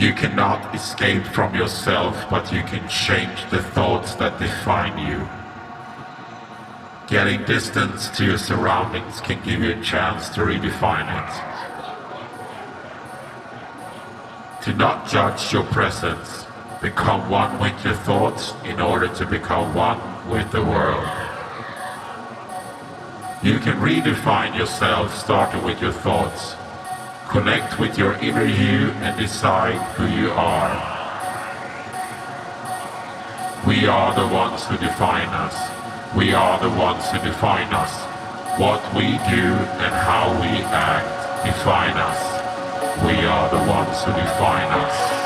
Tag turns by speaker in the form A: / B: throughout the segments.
A: You cannot escape from yourself, but you can change the thoughts that define you. Getting distance to your surroundings can give you a chance to redefine it. To not judge your presence, become one with your thoughts in order to become one with the world. You can redefine yourself starting with your thoughts. Connect with your inner you and decide who you are. We are the ones who define us. We are the ones who define us. What we do and how we act define us. We are the ones who define us.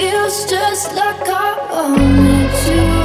B: Feels just like I wanted to.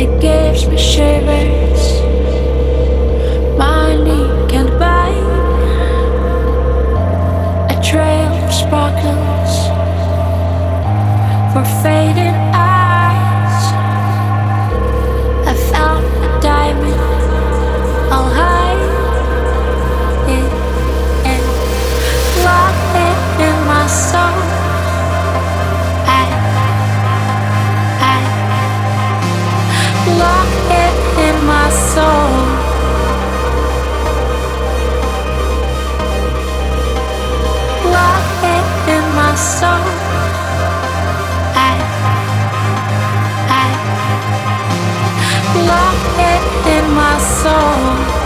A: It gives me shivers. Money can't buy a trail of sparkles for fading. in my soul.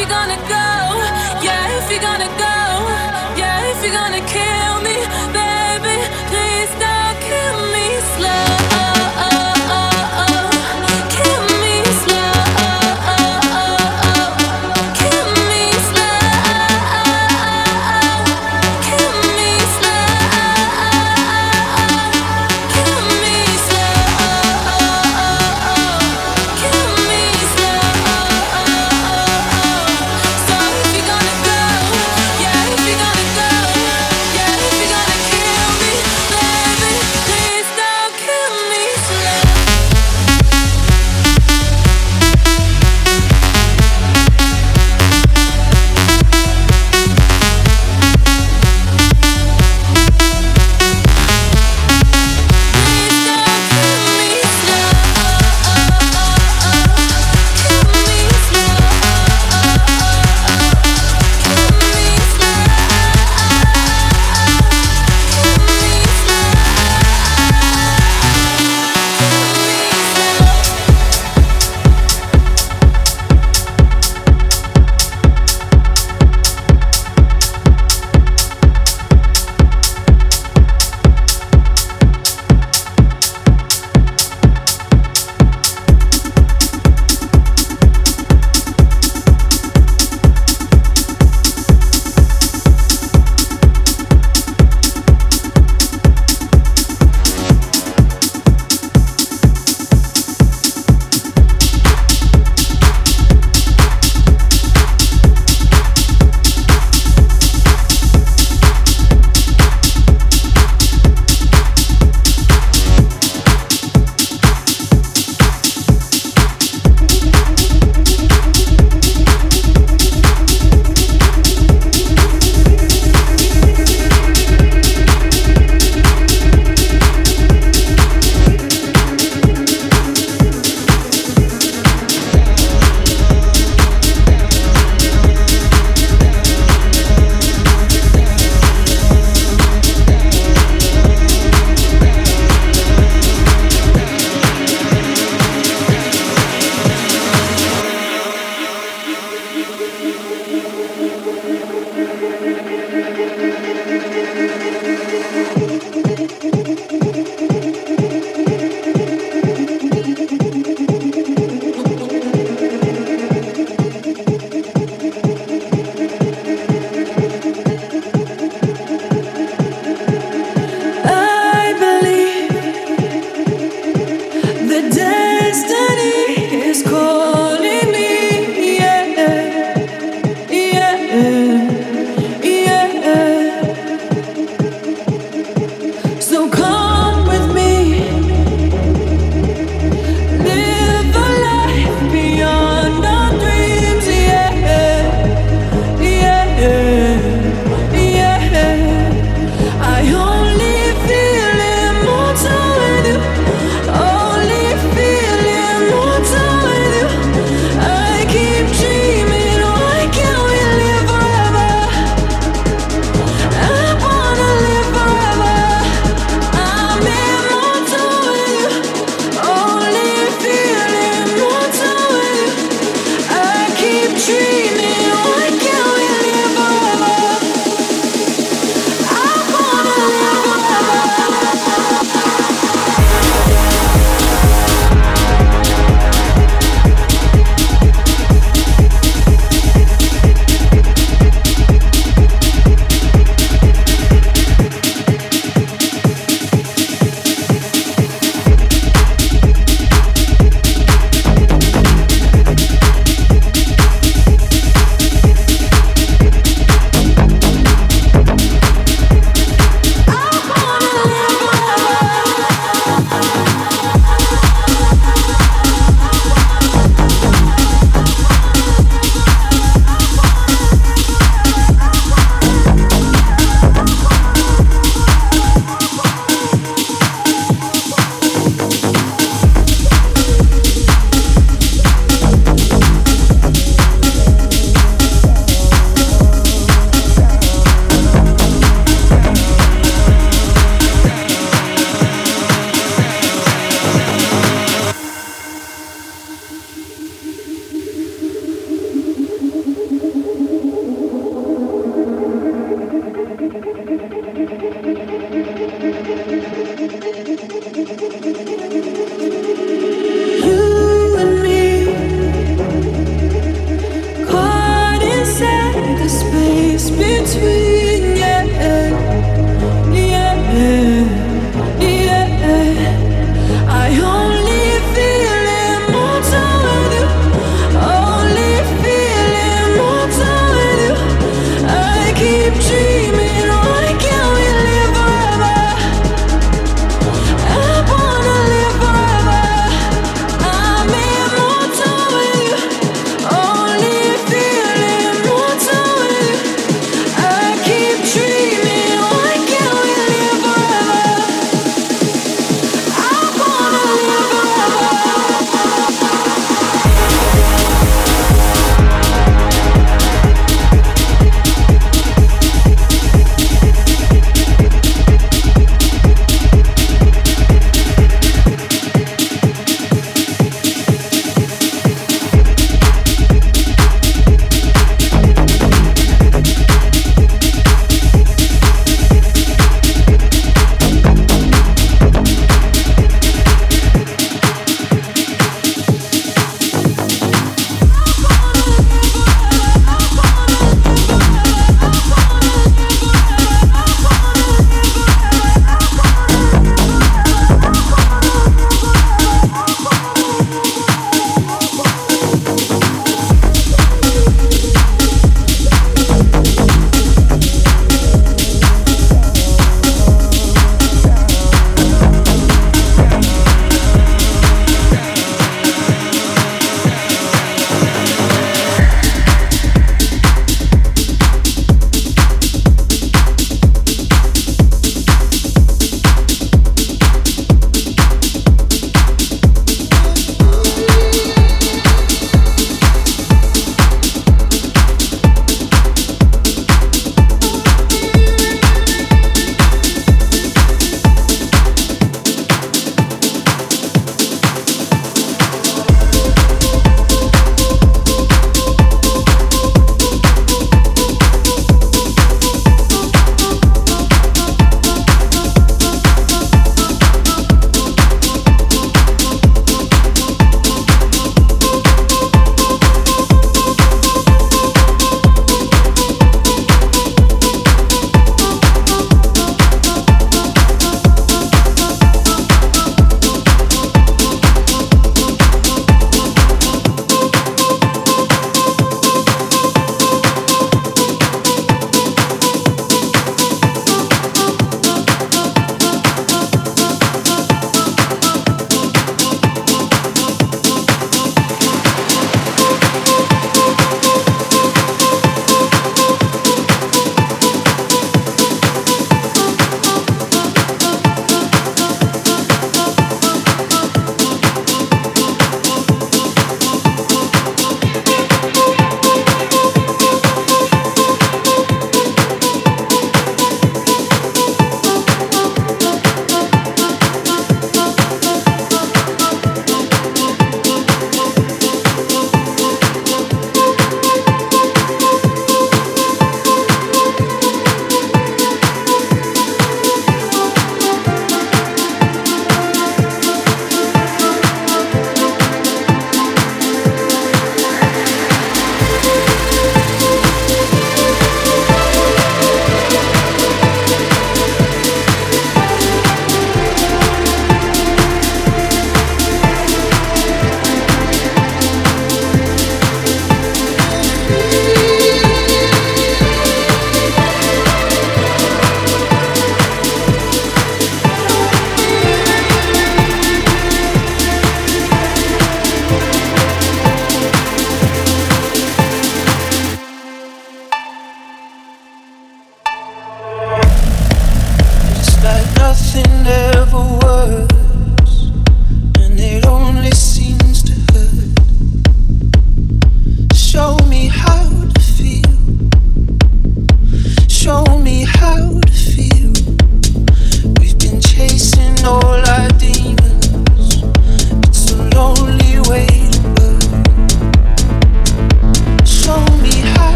A: you gonna go?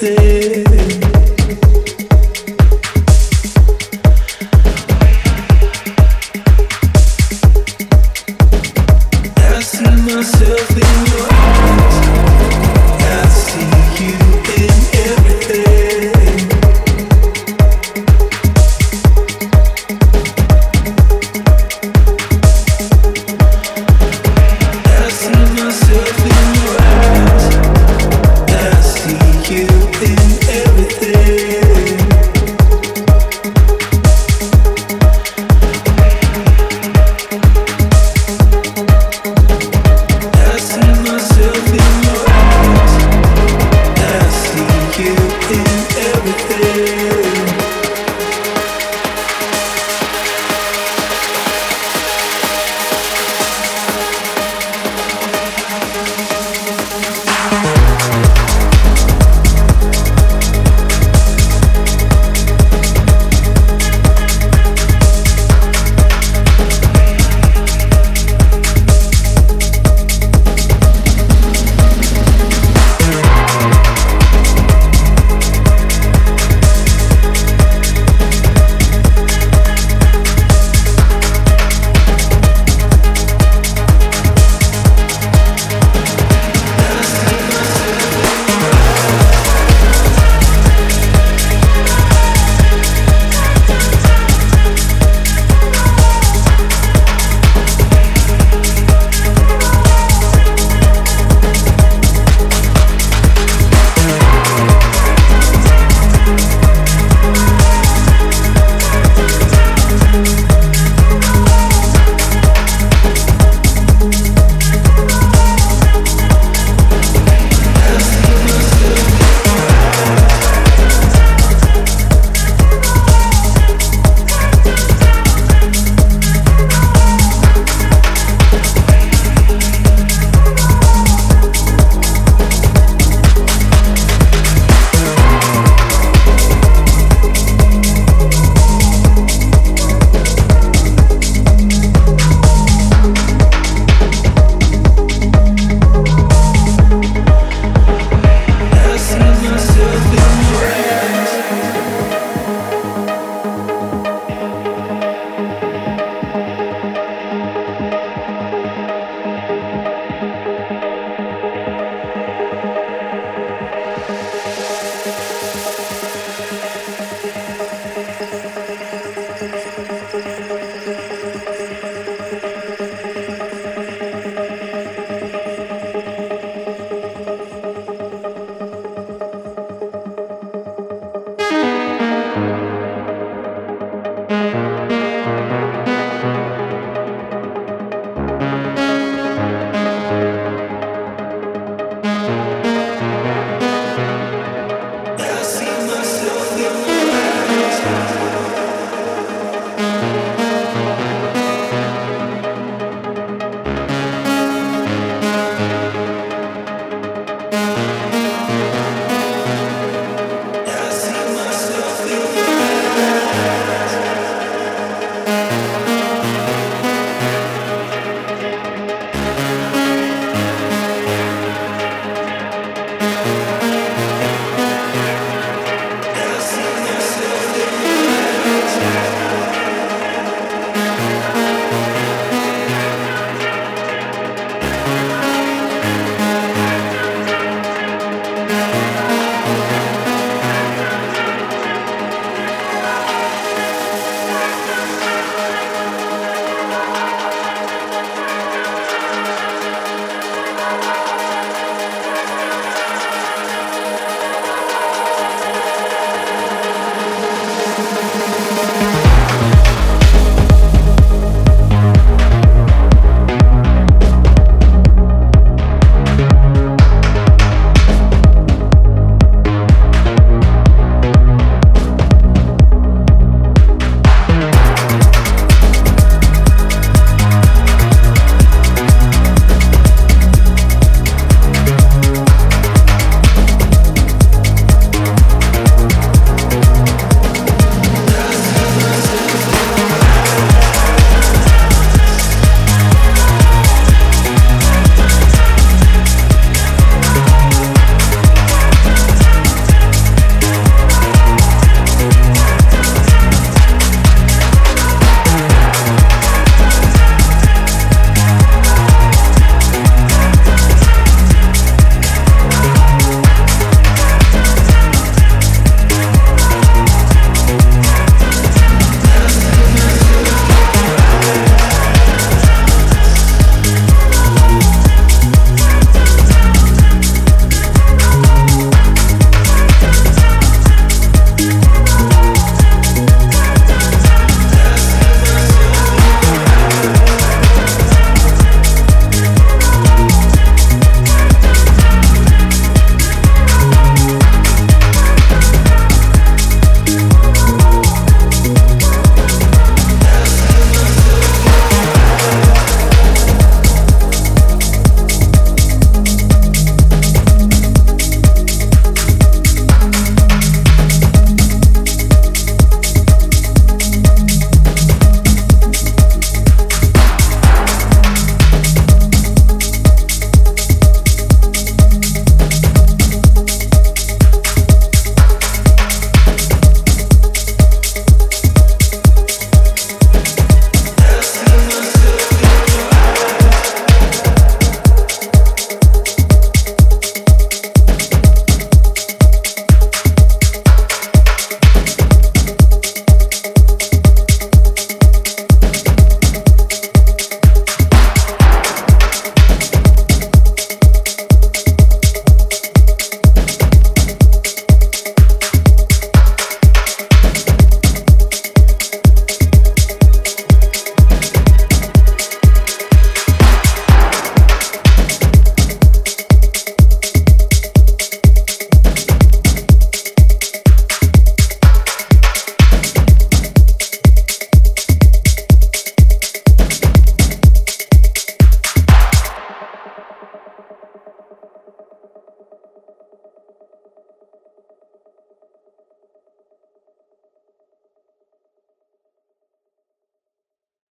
A: say